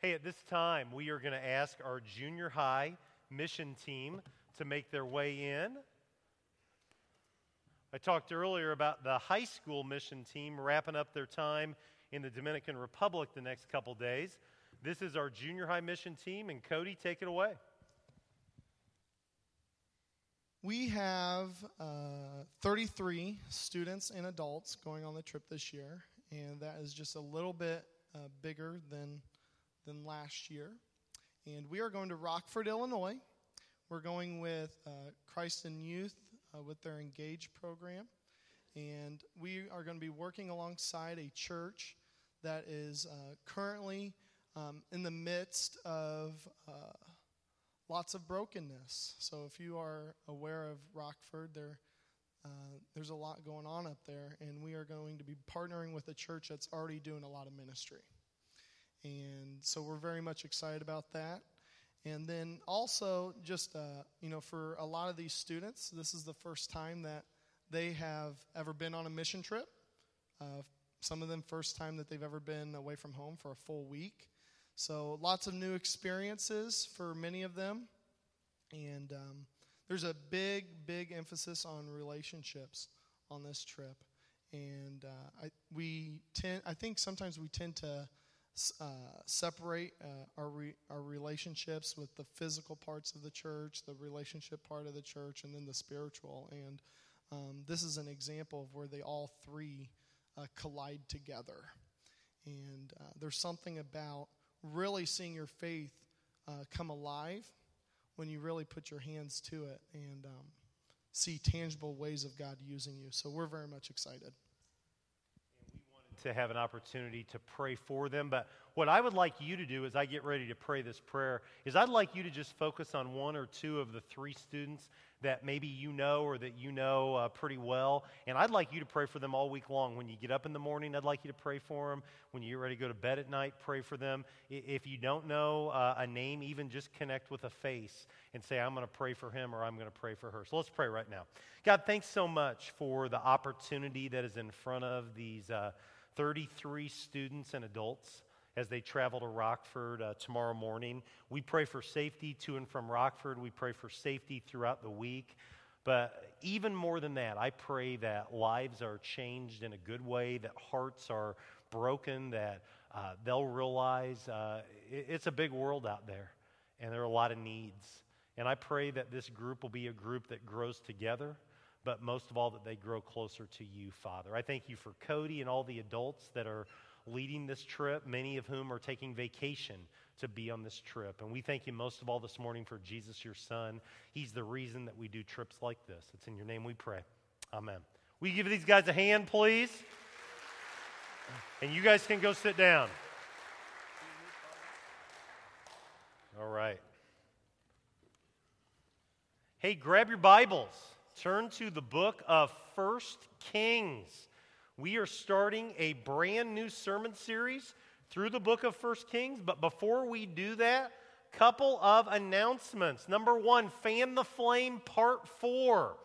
Hey, at this time, we are going to ask our junior high mission team to make their way in. I talked earlier about the high school mission team wrapping up their time in the Dominican Republic the next couple days. This is our junior high mission team, and Cody, take it away. We have uh, 33 students and adults going on the trip this year, and that is just a little bit uh, bigger than, than last year. And we are going to Rockford, Illinois. We're going with uh, Christ in Youth uh, with their Engage program. And we are going to be working alongside a church that is uh, currently um, in the midst of uh, lots of brokenness. So if you are aware of Rockford, uh, there's a lot going on up there, and we are going to be partnering with a church that's already doing a lot of ministry. And so we're very much excited about that. And then also, just uh, you know, for a lot of these students, this is the first time that they have ever been on a mission trip. Uh, some of them, first time that they've ever been away from home for a full week. So, lots of new experiences for many of them. And um, there's a big, big emphasis on relationships on this trip. And uh, I, we tend, I think sometimes we tend to uh, separate uh, our, re, our relationships with the physical parts of the church, the relationship part of the church, and then the spiritual. And um, this is an example of where they all three uh, collide together. And uh, there's something about really seeing your faith uh, come alive when you really put your hands to it and um, see tangible ways of God using you. So we're very much excited. To have an opportunity to pray for them. But what I would like you to do as I get ready to pray this prayer is I'd like you to just focus on one or two of the three students that maybe you know or that you know uh, pretty well. And I'd like you to pray for them all week long. When you get up in the morning, I'd like you to pray for them. When you get ready to go to bed at night, pray for them. If you don't know uh, a name, even just connect with a face and say, I'm going to pray for him or I'm going to pray for her. So let's pray right now. God, thanks so much for the opportunity that is in front of these uh, 33 students and adults as they travel to Rockford uh, tomorrow morning. We pray for safety to and from Rockford. We pray for safety throughout the week. But even more than that, I pray that lives are changed in a good way, that hearts are broken, that uh, they'll realize uh, it, it's a big world out there and there are a lot of needs. And I pray that this group will be a group that grows together, but most of all, that they grow closer to you, Father. I thank you for Cody and all the adults that are leading this trip, many of whom are taking vacation to be on this trip. And we thank you most of all this morning for Jesus, your son. He's the reason that we do trips like this. It's in your name we pray. Amen. We give these guys a hand, please? And you guys can go sit down. All right. Hey, grab your Bibles. Turn to the book of First Kings we are starting a brand new sermon series through the book of First Kings. But before we do that, couple of announcements. Number one, Fan the Flame Part 4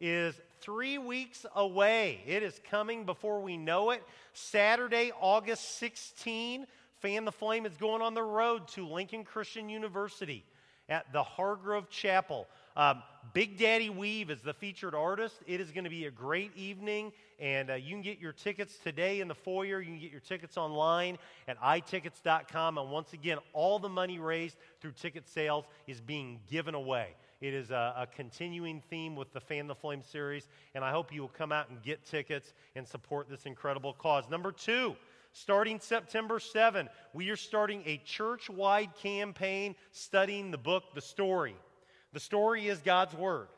is three weeks away. It is coming before we know it. Saturday, August 16, Fan the Flame is going on the road to Lincoln Christian University at the Hargrove Chapel. Um, Big Daddy Weave is the featured artist. It is going to be a great evening, and uh, you can get your tickets today in the foyer. You can get your tickets online at itickets.com. And once again, all the money raised through ticket sales is being given away. It is a, a, continuing theme with the Fan the Flame series, and I hope you will come out and get tickets and support this incredible cause. Number two, starting September 7, we are starting a church wide campaign studying the book, The Story. The story is God's Word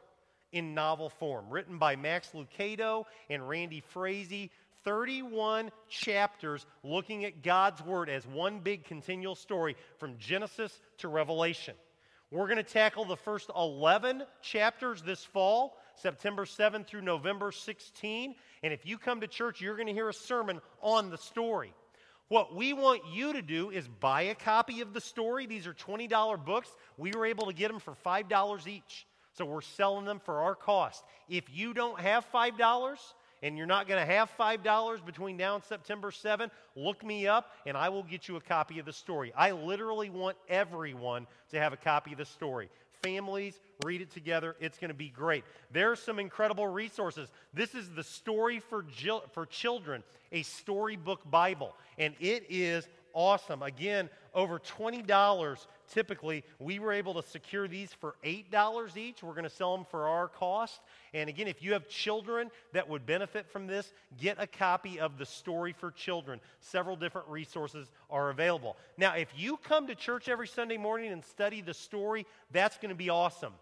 in novel form, written by Max Lucado and Randy Frazee. 31 chapters looking at God's Word as one big continual story from Genesis to Revelation. We're going to tackle the first 11 chapters this fall, September 7 through November 16. And if you come to church, you're going to hear a sermon on the story. What we want you to do is buy a copy of the story. These are $20 books. We were able to get them for $5 each. So we're selling them for our cost. If you don't have $5 and you're not going to have $5 between now and September 7, look me up and I will get you a copy of the story. I literally want everyone to have a copy of the story. Families, read it together. It's going to be great. There are some incredible resources. This is the Story for, for Children, a storybook Bible, and it is awesome. Again, over $20 typically. We were able to secure these for $8 each. We're going to sell them for our cost. And again, if you have children that would benefit from this, get a copy of The Story for Children. Several different resources are available. Now, if you come to church every Sunday morning and study the story, that's going to be awesome.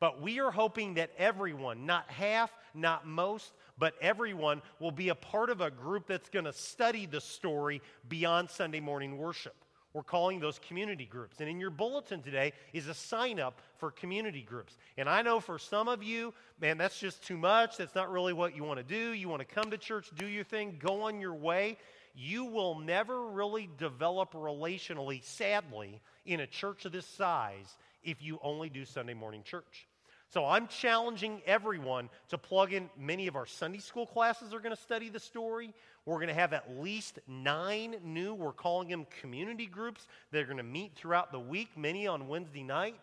But we are hoping that everyone, not half, not most, but everyone will be a part of a group that's going to study the story beyond Sunday morning worship. We're calling those community groups. And in your bulletin today is a sign up for community groups. And I know for some of you, man, that's just too much. That's not really what you want to do. You want to come to church, do your thing, go on your way. You will never really develop relationally, sadly, in a church of this size if you only do Sunday morning church. So I'm challenging everyone to plug in. Many of our Sunday school classes are going to study the story. We're going to have at least nine new, we're calling them community groups They're going to meet throughout the week, many on Wednesday night.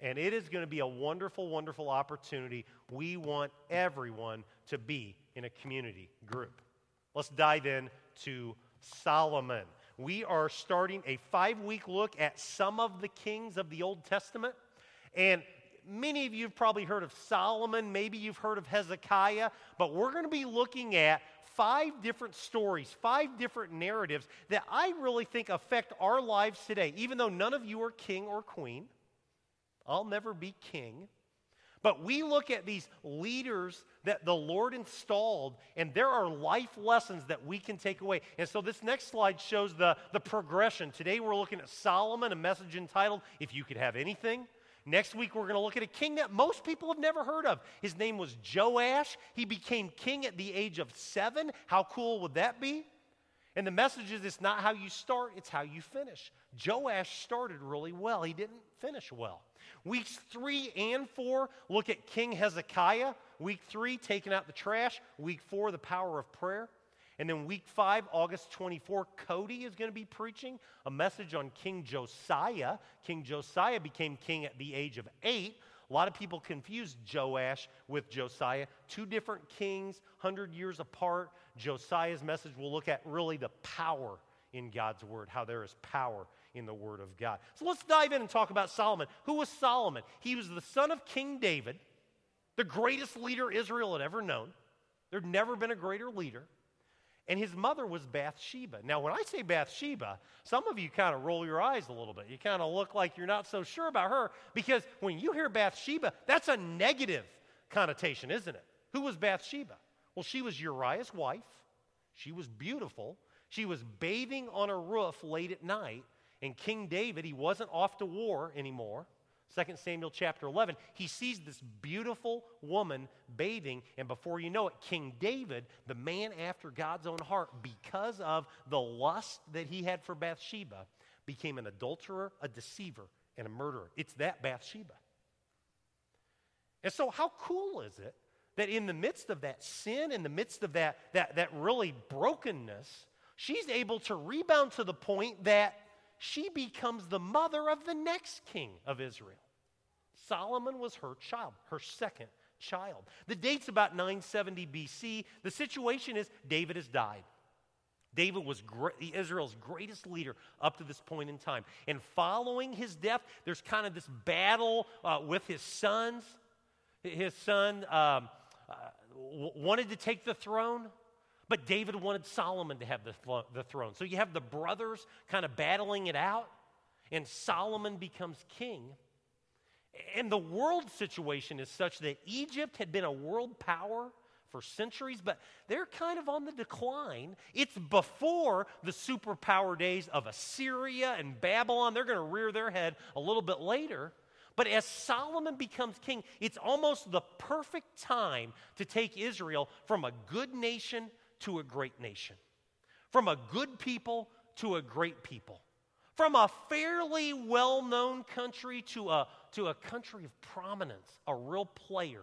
And it is going to be a wonderful, wonderful opportunity. We want everyone to be in a community group. Let's dive in to Solomon. We are starting a five week look at some of the kings of the Old Testament. And many of you have probably heard of Solomon, maybe you've heard of Hezekiah, but we're going to be looking at five different stories, five different narratives that I really think affect our lives today. Even though none of you are king or queen, I'll never be king. But we look at these leaders that the Lord installed, and there are life lessons that we can take away. And so this next slide shows the, the progression. Today we're looking at Solomon, a message entitled, If You Could Have Anything. Next week, we're going to look at a king that most people have never heard of. His name was Joash. He became king at the age of seven. How cool would that be? And the message is it's not how you start, it's how you finish. Joash started really well, he didn't finish well. Weeks three and four look at King Hezekiah. Week three, taking out the trash. Week four, the power of prayer. And then week five, August 24, Cody is going to be preaching a message on King Josiah. King Josiah became king at the age of eight. A lot of people confuse Joash with Josiah. Two different kings, 100 years apart. Josiah's message will look at really the power in God's word, how there is power in the word of God. So let's dive in and talk about Solomon. Who was Solomon? He was the son of King David, the greatest leader Israel had ever known. There'd never been a greater leader and his mother was Bathsheba. Now, when I say Bathsheba, some of you kind of roll your eyes a little bit. You kind of look like you're not so sure about her because when you hear Bathsheba, that's a negative connotation, isn't it? Who was Bathsheba? Well, she was Uriah's wife. She was beautiful. She was bathing on a roof late at night, and King David, he wasn't off to war anymore. 2 Samuel chapter 11, he sees this beautiful woman bathing, and before you know it, King David, the man after God's own heart, because of the lust that he had for Bathsheba, became an adulterer, a deceiver, and a murderer. It's that Bathsheba. And so, how cool is it that in the midst of that sin, in the midst of that, that, that really brokenness, she's able to rebound to the point that she becomes the mother of the next king of Israel. Solomon was her child, her second child. The date's about 970 BC. The situation is David has died. David was great, Israel's greatest leader up to this point in time. And following his death, there's kind of this battle uh, with his sons. His son um, uh, wanted to take the throne, but David wanted Solomon to have the, th- the throne. So you have the brothers kind of battling it out, and Solomon becomes king. And the world situation is such that Egypt had been a world power for centuries, but they're kind of on the decline. It's before the superpower days of Assyria and Babylon. They're going to rear their head a little bit later. But as Solomon becomes king, it's almost the perfect time to take Israel from a good nation to a great nation, from a good people to a great people, from a fairly well known country to a, to a country of prominence, a real player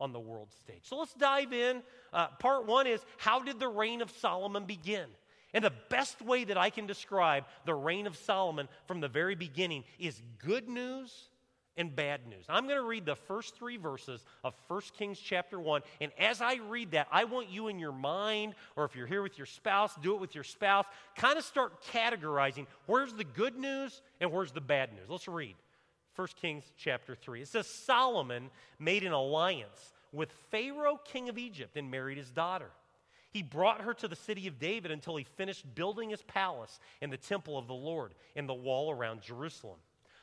on the world stage. So let's dive in. Uh, part one is how did the reign of Solomon begin? And the best way that I can describe the reign of Solomon from the very beginning is good news and bad news. I'm going to read the first three verses of 1 Kings chapter 1. And as I read that, I want you in your mind, or if you're here with your spouse, do it with your spouse, kind of start categorizing where's the good news and where's the bad news. Let's read 1 Kings chapter 3. It says Solomon made an alliance with Pharaoh, king of Egypt, and married his daughter. He brought her to the city of David until he finished building his palace and the temple of the Lord and the wall around Jerusalem.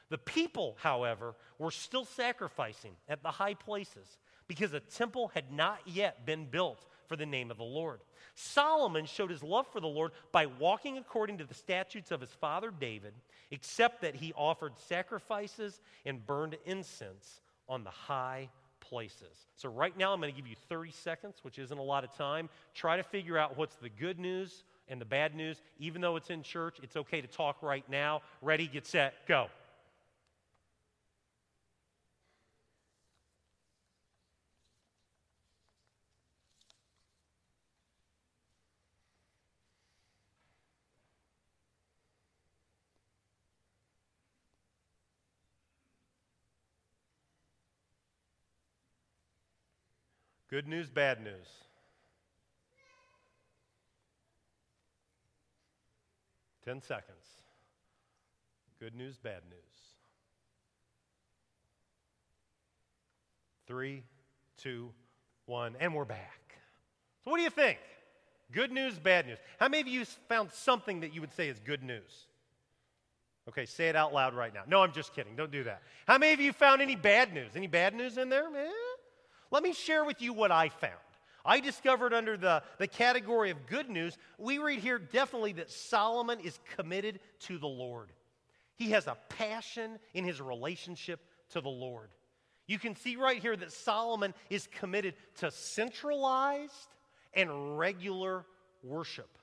The people, however, were still sacrificing at the high places because a temple had not yet been built for the name of the Lord. Solomon showed his love for the Lord by walking according to the statutes of his father David, except that he offered sacrifices and burned incense on the high places. So, right now, I'm going to give you 30 seconds, which isn't a lot of time. Try to figure out what's the good news and the bad news. Even though it's in church, it's okay to talk right now. Ready, get set, go. Good news, bad news. Ten seconds. Good news, bad news. Three, two, one, and we're back. So, what do you think? Good news, bad news. How many of you found something that you would say is good news? Okay, say it out loud right now. No, I'm just kidding. Don't do that. How many of you found any bad news? Any bad news in there? Eh? Let me share with you what I found. I discovered under the, the category of good news, we read here definitely that Solomon is committed to the Lord. He has a passion in his relationship to the Lord. You can see right here that Solomon is committed to centralized and regular worship.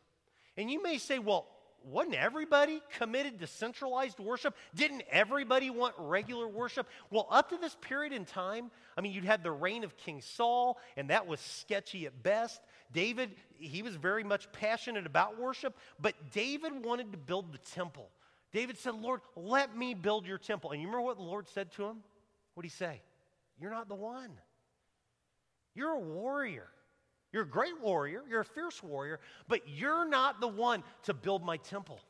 And you may say, well, wasn't everybody committed to centralized worship? Didn't everybody want regular worship? Well, up to this period in time, I mean, you'd had the reign of King Saul, and that was sketchy at best. David, he was very much passionate about worship, but David wanted to build the temple. David said, Lord, let me build your temple. And you remember what the Lord said to him? What did he say? You're not the one. You're a warrior. You're a great warrior, you're a fierce warrior, but you're not the one to build my temple.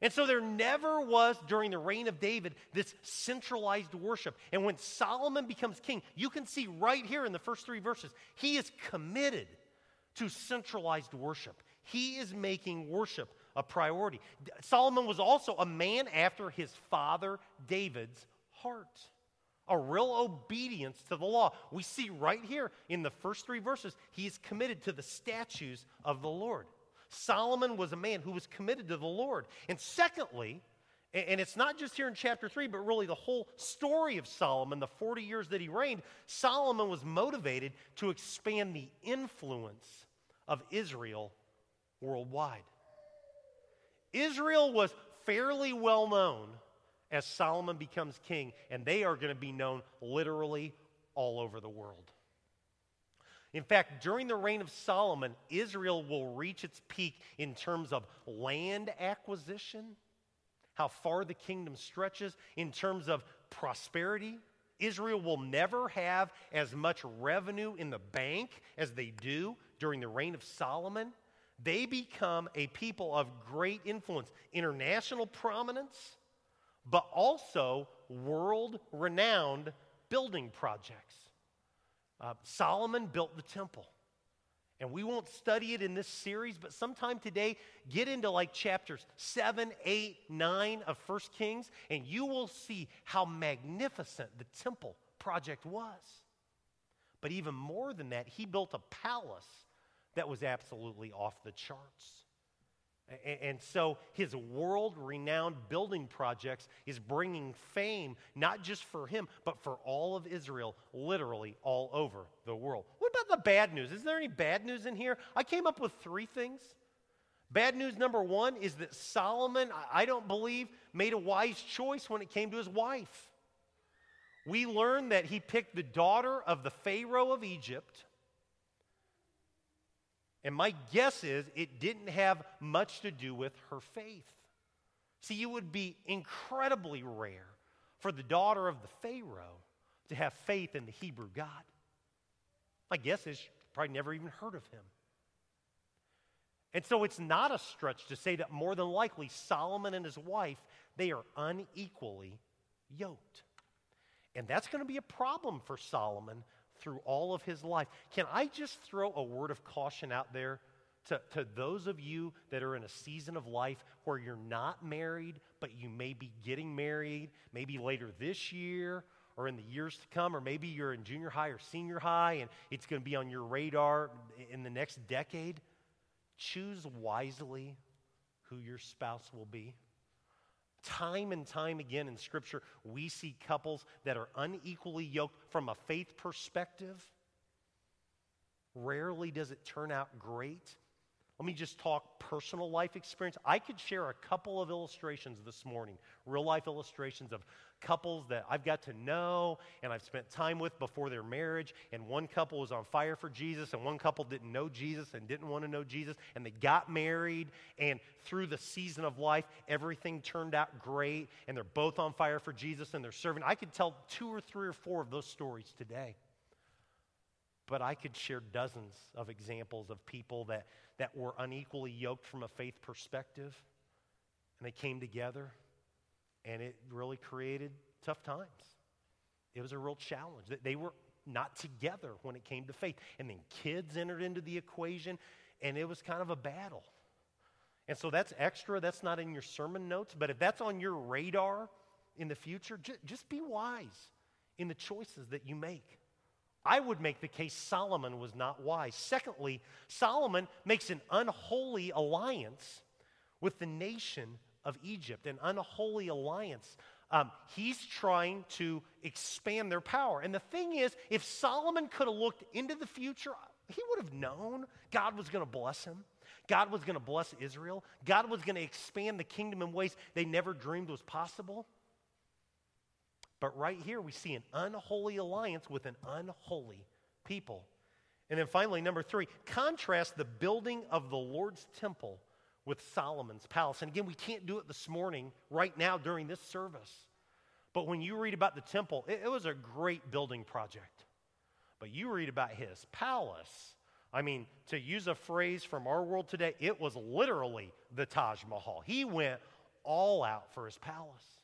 And so there never was, during the reign of David, this centralized worship. And when Solomon becomes king, you can see right here in the first three verses, he is committed to centralized worship. He is making worship a priority. Solomon was also a man after his father David's heart a real obedience to the law. We see right here in the first three verses, he is committed to the statutes of the Lord. Solomon was a man who was committed to the Lord. And secondly, and it's not just here in chapter 3, but really the whole story of Solomon, the 40 years that he reigned, Solomon was motivated to expand the influence of Israel worldwide. Israel was fairly well known as Solomon becomes king, and they are going to be known literally all over the world. In fact, during the reign of Solomon, Israel will reach its peak in terms of land acquisition, how far the kingdom stretches, in terms of prosperity. Israel will never have as much revenue in the bank as they do during the reign of Solomon. They become a people of great influence, international prominence, but also world renowned building projects. Uh, Solomon built the temple. And we won't study it in this series, but sometime today, get into like chapters 7, 8, 9 of First Kings, and you will see how magnificent the temple project was. But even more than that, he built a palace that was absolutely off the charts. And so his world renowned building projects is bringing fame, not just for him, but for all of Israel, literally all over the world. What about the bad news? Is there any bad news in here? I came up with three things. Bad news number one is that Solomon, I don't believe, made a wise choice when it came to his wife. we learn that he picked the daughter of the Pharaoh of Egypt. And my guess is it didn't have much to do with her faith. See, it would be incredibly rare for the daughter of the Pharaoh to have faith in the Hebrew God. My guess is she probably never even heard of him. And so it's not a stretch to say that more than likely Solomon and his wife, they are unequally yoked. And that's going to be a problem for Solomon through all of his life. Can I just throw a word of caution out there to, to those of you that are in a season of life where you're not married, but you may be getting married, maybe later this year or in the years to come, or maybe you're in junior high or senior high and it's going to be on your radar in the next decade? Choose wisely who your spouse will be. Time and time again in Scripture, we see couples that are unequally yoked from a faith perspective. Rarely does it turn out great. Let me just talk personal life experience. I could share a couple of illustrations this morning, real life illustrations of couples that I've got to know and I've spent time with before their marriage. And one couple was on fire for Jesus, and one couple didn't know Jesus and didn't want to know Jesus. And they got married, and through the season of life, everything turned out great. And they're both on fire for Jesus and they're serving. I could tell two or three or four of those stories today. But I could share dozens of examples of people that, that were unequally yoked from a faith perspective, and they came together and it really created tough times. It was a real challenge that they were not together when it came to faith. And then kids entered into the equation, and it was kind of a battle. And so that's extra. That's not in your sermon notes. But if that's on your radar in the future, just, just be wise in the choices that you make. I would make the case Solomon was not wise. Secondly, Solomon makes an unholy alliance with the nation of Egypt, an unholy alliance. Um, he's trying to expand their power. And the thing is, if Solomon could have looked into the future, he would have known God was going to bless him. God was going to bless Israel. God was going to expand the kingdom in ways they never dreamed was possible. But right here, we see an unholy alliance with an unholy people. And then finally, number three, contrast the building of the Lord's temple with Solomon's palace. And again, we can't do it this morning, right now, during this service. But when you read about the temple, it, it was a great building project. But you read about his palace. I mean, to use a phrase from our world today, it was literally the Taj Mahal. He went all out for his palace.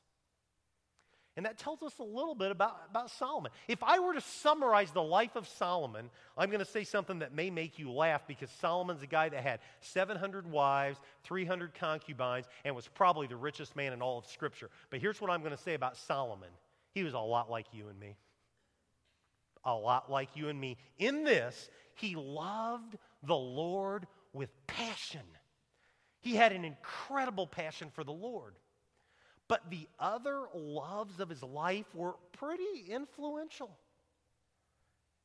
And that tells us a little bit about, about Solomon. If I were to summarize the life of Solomon, I'm going to say something that may make you laugh because Solomon's a guy that had 700 wives, 300 concubines, and was probably the richest man in all of Scripture. But here's what I'm going to say about Solomon he was a lot like you and me. A lot like you and me. In this, he loved the Lord with passion. He had an incredible passion for the Lord. But the other loves of his life were pretty influential.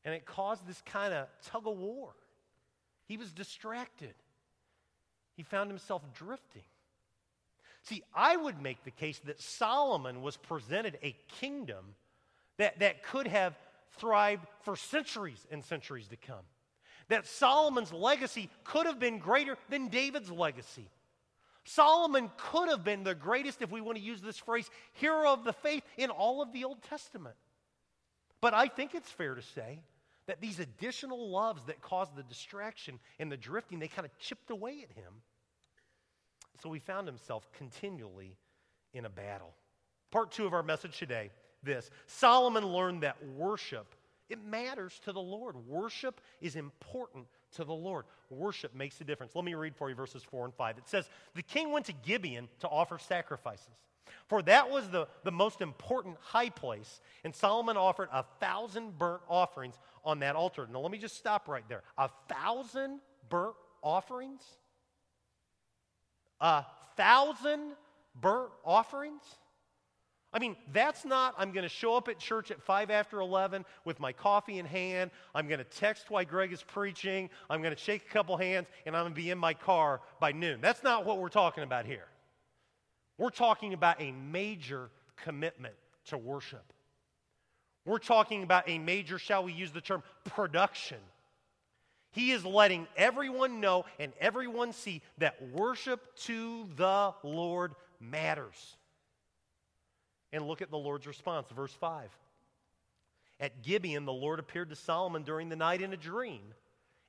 And it caused this kind of tug of war. He was distracted, he found himself drifting. See, I would make the case that Solomon was presented a kingdom that, that could have thrived for centuries and centuries to come. That Solomon's legacy could have been greater than David's legacy. Solomon could have been the greatest, if we want to use this phrase, hero of the faith in all of the Old Testament. But I think it's fair to say that these additional loves that caused the distraction and the drifting, they kind of chipped away at him. So he found himself continually in a battle. Part two of our message today this Solomon learned that worship it matters to the Lord. Worship is important to the Lord. Worship makes a difference. Let me read for you verses 4 and 5. It says, The king went to Gibeon to offer sacrifices, for that was the, the most important high place. And Solomon offered a thousand burnt offerings on that altar. Now, let me just stop right there. A thousand burnt offerings? A thousand burnt offerings? I mean, that's not, I'm going to show up at church at 5 after 11 with my coffee in hand. I'm going to text while Greg is preaching. I'm going to shake a couple hands, and I'm going to be in my car by noon. That's not what we're talking about here. We're talking about a major commitment to worship. We're talking about a major, shall we use the term, production. He is letting everyone know and everyone see that worship to the Lord matters. And look at the Lord's response, verse 5. At Gibeon, the Lord appeared to Solomon during the night in a dream,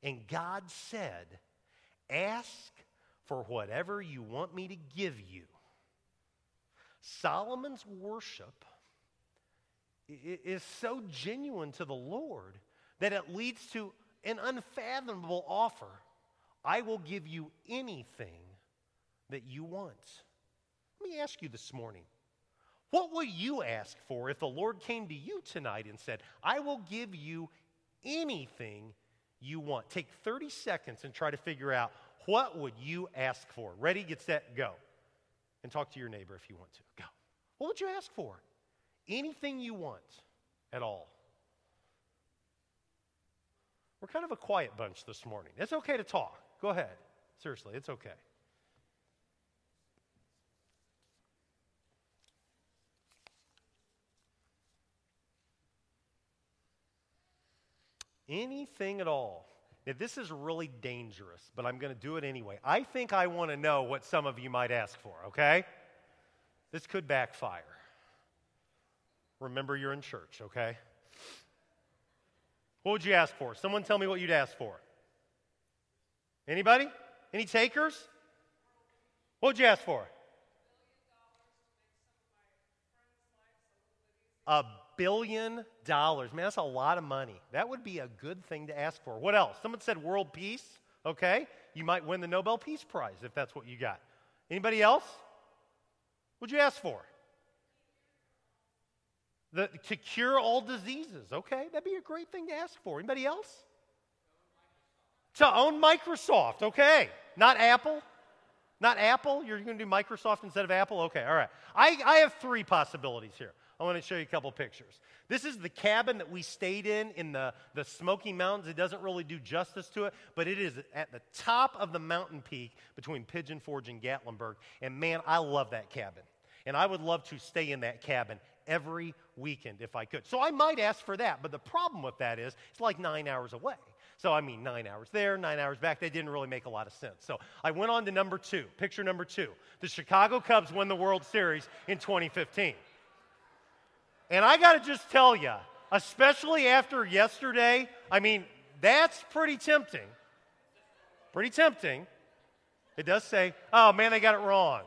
and God said, Ask for whatever you want me to give you. Solomon's worship is so genuine to the Lord that it leads to an unfathomable offer. I will give you anything that you want. Let me ask you this morning what would you ask for if the Lord came to you tonight and said, I will give you anything you want? Take 30 seconds and try to figure out what would you ask for? Ready, get set, go. And talk to your neighbor if you want to. Go. What would you ask for? Anything you want at all. We're kind of a quiet bunch this morning. It's okay to talk. Go ahead. Seriously, it's okay. Anything at all. Now, this is really dangerous, but I'm going to do it anyway. I think I want to know what some of you might ask for, okay? This could backfire. Remember, you're in church, okay? What would you ask for? Someone tell me what you'd ask for. Anybody? Any takers? What would you ask for? A billion dollars. Man, that's a lot of money. That would be a good thing to ask for. What else? Someone said world peace. Okay. You might win the Nobel Peace Prize if that's what you got. Anybody else? What'd you ask for? The, to cure all diseases. Okay, that'd be a great thing to ask for. Anybody else? To own Microsoft. Okay, not Apple. Not Apple. You're going to do Microsoft instead of Apple. Okay, all right. I, I have three possibilities here. I want to show you a couple pictures. This is the cabin that we stayed in in the, the Smoky Mountains. It doesn't really do justice to it, but it is at the top of the mountain peak between Pigeon Forge and Gatlinburg. And man, I love that cabin. And I would love to stay in that cabin every weekend if I could. So I might ask for that, but the problem with that is it's like nine hours away. So, I mean, nine hours there, nine hours back. That didn't really make a lot of sense. So, I went on to number two, picture number two. The Chicago Cubs won the World Series in 2015. And I got to just tell you, especially after yesterday, I mean, that's pretty tempting. Pretty tempting. It does say, oh man, they got it wrong.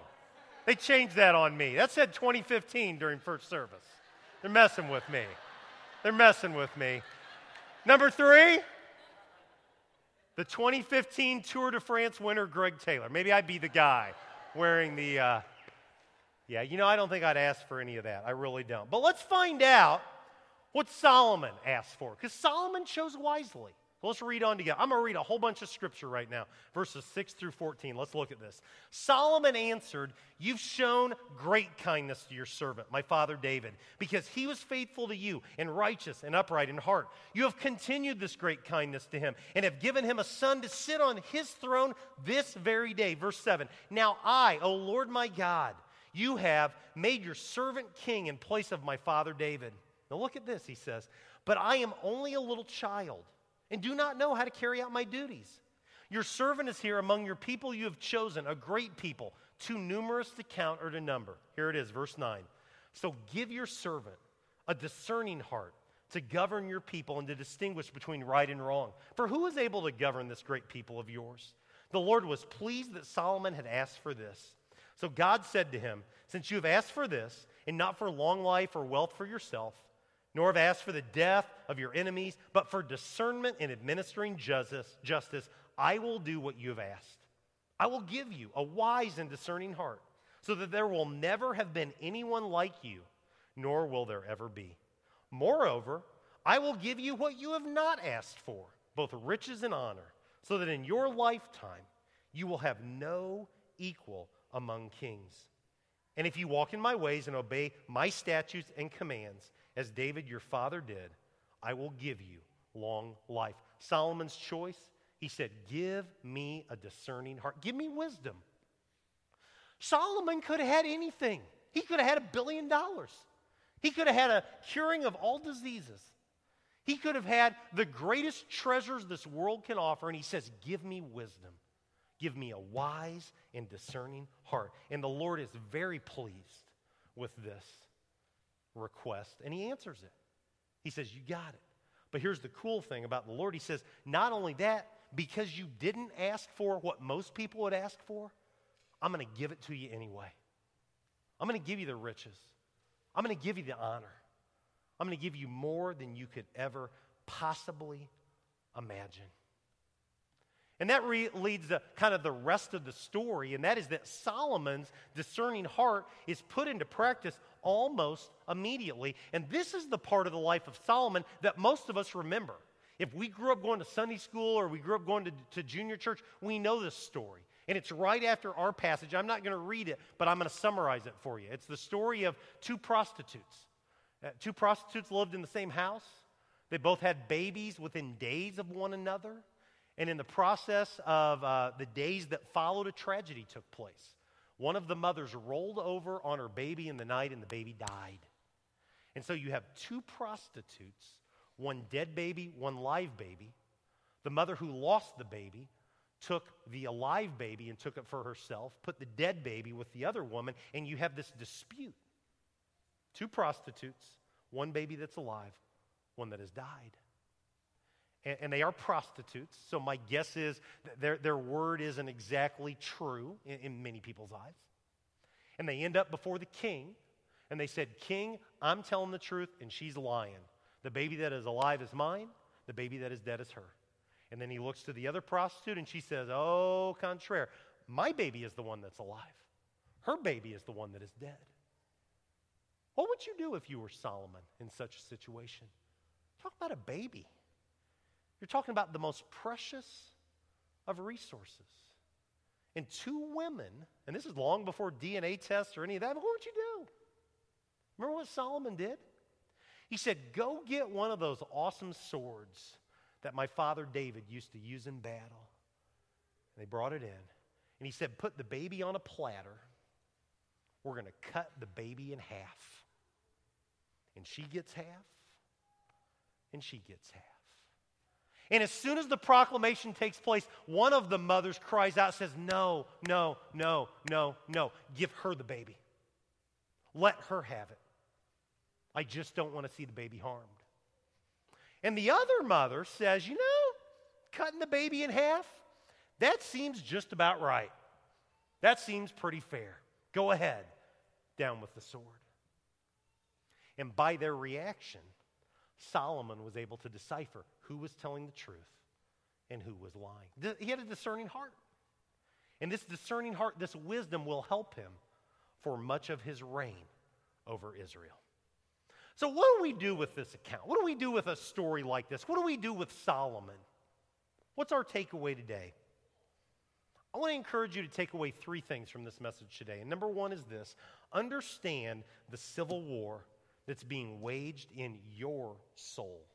They changed that on me. That said 2015 during first service. They're messing with me. They're messing with me. Number three, the 2015 Tour de France winner, Greg Taylor. Maybe I'd be the guy wearing the. Uh, yeah, you know, I don't think I'd ask for any of that. I really don't. But let's find out what Solomon asked for, because Solomon chose wisely. Let's read on together. I'm going to read a whole bunch of scripture right now, verses 6 through 14. Let's look at this. Solomon answered, You've shown great kindness to your servant, my father David, because he was faithful to you and righteous and upright in heart. You have continued this great kindness to him and have given him a son to sit on his throne this very day. Verse 7 Now I, O Lord my God, you have made your servant king in place of my father David. Now look at this, he says, But I am only a little child and do not know how to carry out my duties. Your servant is here among your people you have chosen, a great people, too numerous to count or to number. Here it is, verse 9. So give your servant a discerning heart to govern your people and to distinguish between right and wrong. For who is able to govern this great people of yours? The Lord was pleased that Solomon had asked for this. So God said to him, Since you have asked for this, and not for long life or wealth for yourself, nor have asked for the death of your enemies, but for discernment in administering justice, justice, I will do what you have asked. I will give you a wise and discerning heart, so that there will never have been anyone like you, nor will there ever be. Moreover, I will give you what you have not asked for, both riches and honor, so that in your lifetime you will have no equal among kings. And if you walk in my ways and obey my statutes and commands, as David your father did, I will give you long life. Solomon's choice, he said, Give me a discerning heart. Give me wisdom. Solomon could have had anything, he could have had a billion dollars. He could have had a curing of all diseases. He could have had the greatest treasures this world can offer, and he says, Give me wisdom. Give me a wise and discerning heart. And the Lord is very pleased with this request, and he answers it. He says, You got it. But here's the cool thing about the Lord He says, Not only that, because you didn't ask for what most people would ask for, I'm going to give it to you anyway. I'm going to give you the riches. I'm going to give you the honor. I'm going to give you more than you could ever possibly imagine. And that re- leads to kind of the rest of the story, and that is that Solomon's discerning heart is put into practice almost immediately. And this is the part of the life of Solomon that most of us remember. If we grew up going to Sunday school or we grew up going to, to junior church, we know this story. And it's right after our passage. I'm not going to read it, but I'm going to summarize it for you. It's the story of two prostitutes. Uh, two prostitutes lived in the same house. They both had babies within days of one another. And in the process of uh, the days that followed, a tragedy took place. One of the mothers rolled over on her baby in the night, and the baby died. And so you have two prostitutes one dead baby, one live baby. The mother who lost the baby took the alive baby and took it for herself, put the dead baby with the other woman, and you have this dispute. Two prostitutes, one baby that's alive, one that has died and, and they are prostitutes. So my guess is their, their word isn't exactly true in, in many people's eyes. And they end up before the king, and they said, King, I'm telling the truth, and she's lying. The baby that is alive is mine, the baby that is dead is her. And then he looks to the other prostitute, and she says, Oh, contraire, my baby is the one that's alive. Her baby is the one that is dead. What would you do if you were Solomon in such a situation? Talk about a baby. You're talking about the most precious of resources. And two women, and this is long before DNA tests or any of that, what would you do? Remember what Solomon did? He said, Go get one of those awesome swords that my father David used to use in battle. And they brought it in. And he said, Put the baby on a platter. We're going to cut the baby in half. And she gets half, and she gets half. And as soon as the proclamation takes place, one of the mothers cries out, says, No, no, no, no, no. Give her the baby. Let her have it. I just don't want to see the baby harmed. And the other mother says, You know, cutting the baby in half, that seems just about right. That seems pretty fair. Go ahead, down with the sword. And by their reaction, Solomon was able to decipher who was telling the truth and who was lying. He had a discerning heart. And this discerning heart, this wisdom will help him for much of his reign over Israel. So, what do we do with this account? What do we do with a story like this? What do we do with Solomon? What's our takeaway today? I want to encourage you to take away three things from this message today. And number one is this understand the civil war that's being waged in your soul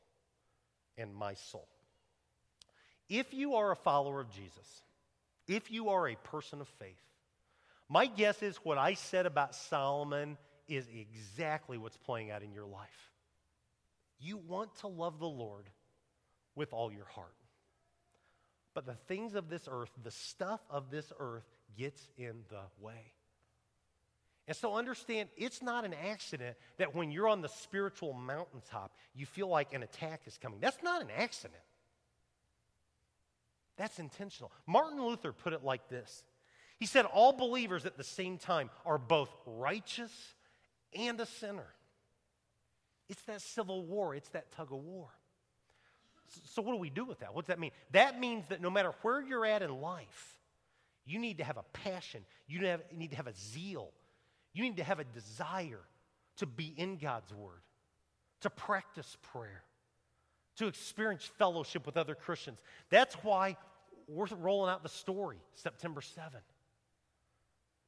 and my soul. If you are a follower of Jesus, if you are a person of faith, my guess is what I said about Solomon is exactly what's playing out in your life. You want to love the Lord with all your heart. But the things of this earth, the stuff of this earth, gets in the way. And so understand it's not an accident that when you're on the spiritual mountaintop, you feel like an attack is coming. That's not an accident. That's intentional. Martin Luther put it like this He said, All believers at the same time are both righteous and a sinner. It's that civil war, it's that tug of war. So, what do we do with that? What does that mean? That means that no matter where you're at in life, you need to have a passion, you need to have a zeal you need to have a desire to be in God's Word, to practice prayer, to experience fellowship with other Christians. That's why we're rolling out the story September 7.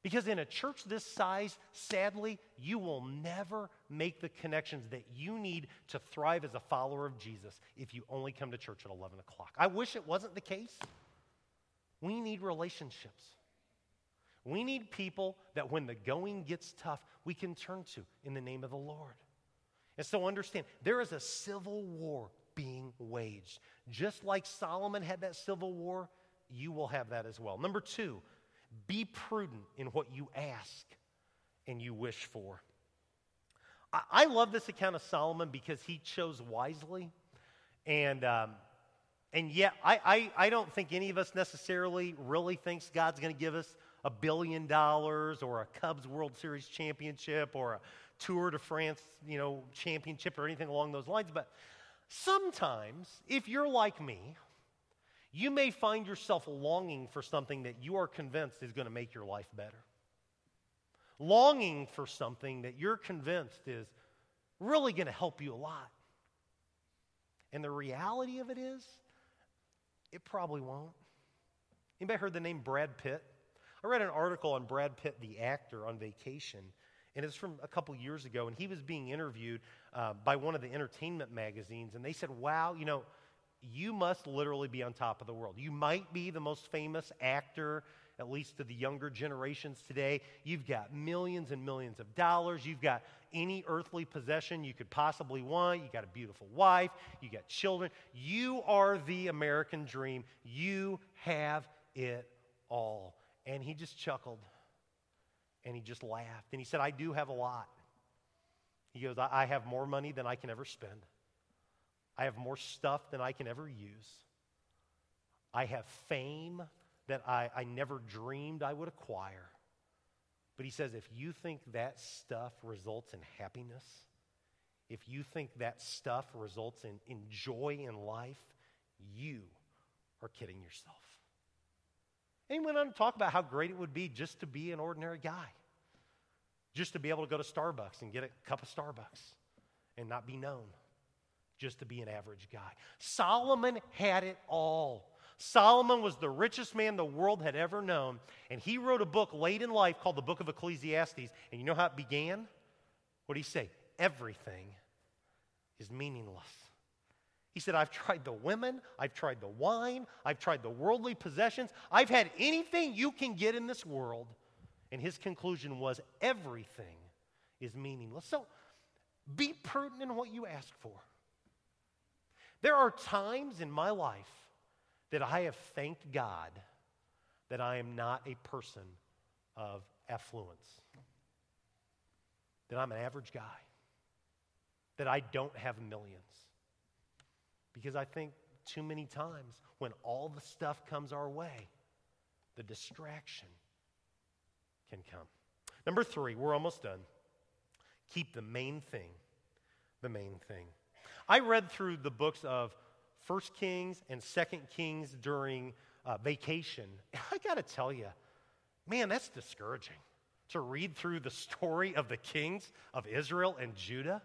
Because in a church this size, sadly, you will never make the connections that you need to thrive as a follower of Jesus if you only come to church at 11 o'clock. I wish it wasn't the case. We need relationships. We need people that when the going gets tough, we can turn to in the name of the Lord. And so understand, there is a civil war being waged. Just like Solomon had that civil war, you will have that as well. Number two, be prudent in what you ask and you wish for. I, I love this account of Solomon because he chose wisely. And, um, and yet, I, I, I don't think any of us necessarily really thinks God's going to give us a billion dollars or a Cubs World Series championship or a Tour de France, you know, championship or anything along those lines. But sometimes, if you're like me, you may find yourself longing for something that you are convinced is going to make your life better. Longing for something that you're convinced is really going to help you a lot. And the reality of it is, it probably won't. Anybody heard the name Brad Pitt? I read an article on Brad Pitt, the actor, on vacation, and it's from a couple years ago, and he was being interviewed uh, by one of the entertainment magazines, and they said, Wow, you know, you must literally be on top of the world. You might be the most famous actor, at least to the younger generations today. You've got millions and millions of dollars. You've got any earthly possession you could possibly want. You got a beautiful wife. You got children. You are the American dream. You have it all. And he just chuckled and he just laughed. And he said, I do have a lot. He goes, I have more money than I can ever spend. I have more stuff than I can ever use. I have fame that I, I never dreamed I would acquire. But he says, if you think that stuff results in happiness, if you think that stuff results in, in joy in life, you are kidding yourself. And he went on to talk about how great it would be just to be an ordinary guy, just to be able to go to Starbucks and get a cup of Starbucks and not be known just to be an average guy. Solomon had it all. Solomon was the richest man the world had ever known, and he wrote a book late in life called the Book of Ecclesiastes. And you know how it began? What did he say? Everything is meaningless. He said, I've tried the women, I've tried the wine, I've tried the worldly possessions, I've had anything you can get in this world. And his conclusion was, everything is meaningless. So be prudent in what you ask for. There are times in my life that I have thanked God that I am not a person of affluence, that I'm an average guy, that I don't have millions. Because I think too many times when all the stuff comes our way, the distraction can come. Number three, we're almost done. Keep the main thing the main thing. I read through the books of First Kings and Second Kings during uh, vacation. I got to tell you, man, that's discouraging to read through the story of the kings of Israel and Judah.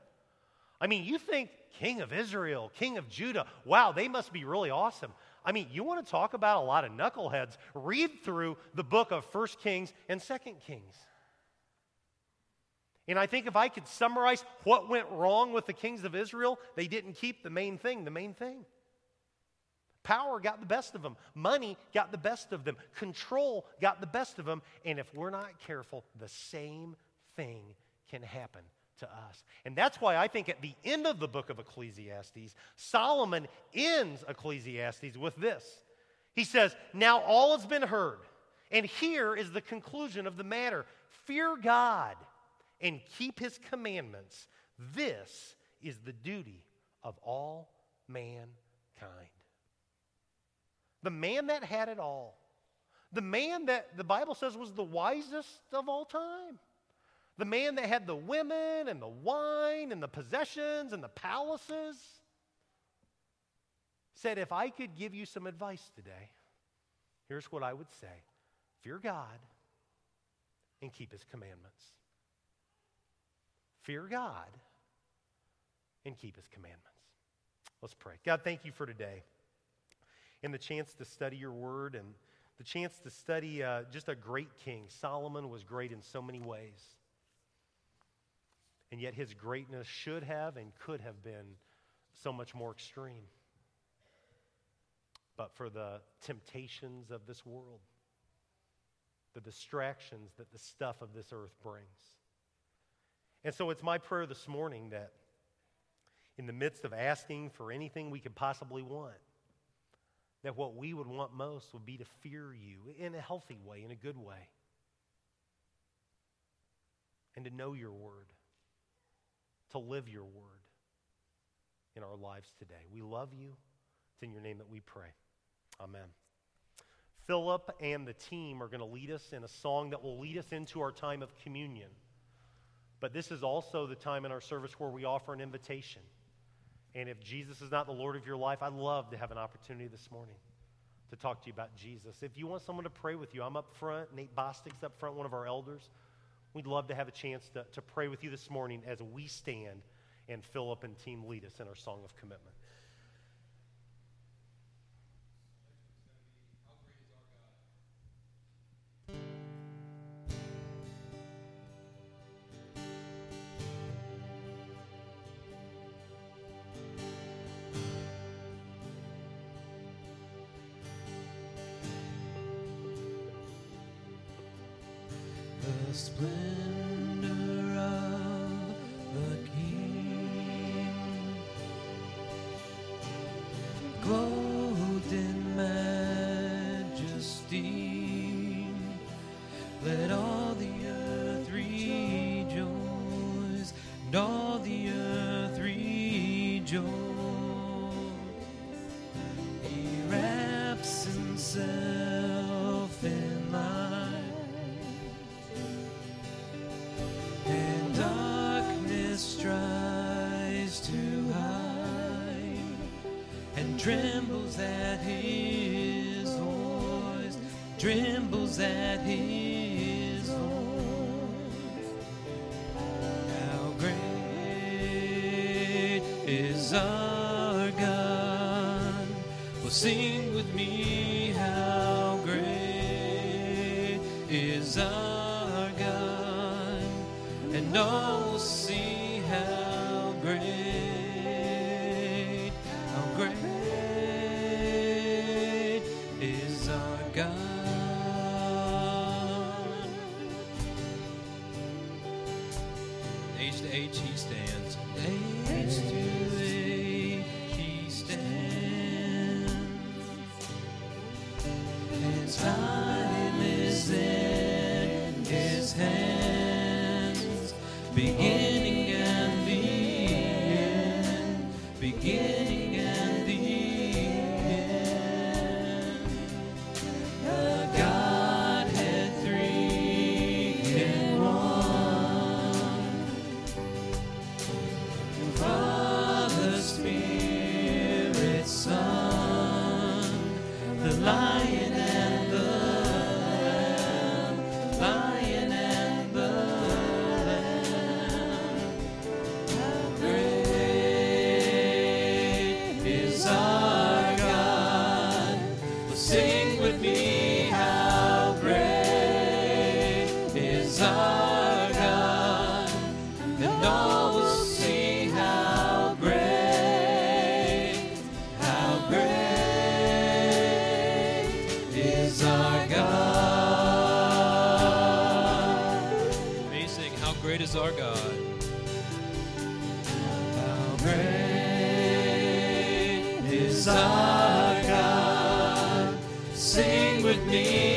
I mean, you think King of Israel, King of Judah, wow, they must be really awesome. I mean, you want to talk about a lot of knuckleheads? Read through the book of First Kings and Second Kings. And I think if I could summarize what went wrong with the kings of Israel, they didn't keep the main thing, the main thing. Power got the best of them. Money got the best of them. Control got the best of them. And if we're not careful, the same thing can happen to us. And that's why I think at the end of the book of Ecclesiastes, Solomon ends Ecclesiastes with this. He says, Now all has been heard. And here is the conclusion of the matter fear God and keep his commandments. This is the duty of all mankind. The man that had it all, the man that the Bible says was the wisest of all time, the man that had the women and the wine and the possessions and the palaces, said, If I could give you some advice today, here's what I would say fear God and keep his commandments. Fear God and keep his commandments. Let's pray. God, thank you for today and the chance to study your word and the chance to study uh, just a great king. Solomon was great in so many ways. And yet his greatness should have and could have been so much more extreme. But for the temptations of this world, the distractions that the stuff of this earth brings. And so it's my prayer this morning that in the midst of asking for anything we could possibly want, that what we would want most would be to fear you in a healthy way, in a good way, and to know your word, to live your word in our lives today. We love you. It's in your name that we pray. Amen. Philip and the team are going to lead us in a song that will lead us into our time of communion. But this is also the time in our service where we offer an invitation. And if Jesus is not the Lord of your life, I'd love to have an opportunity this morning to talk to you about Jesus. If you want someone to pray with you, I'm up front. Nate Bostick's up front, one of our elders. We'd love to have a chance to, to pray with you this morning as we stand and Philip and team lead us in our song of commitment. Clothed trembles at his voice how great is our God. Well sing with me time is in his hands, beginning with me,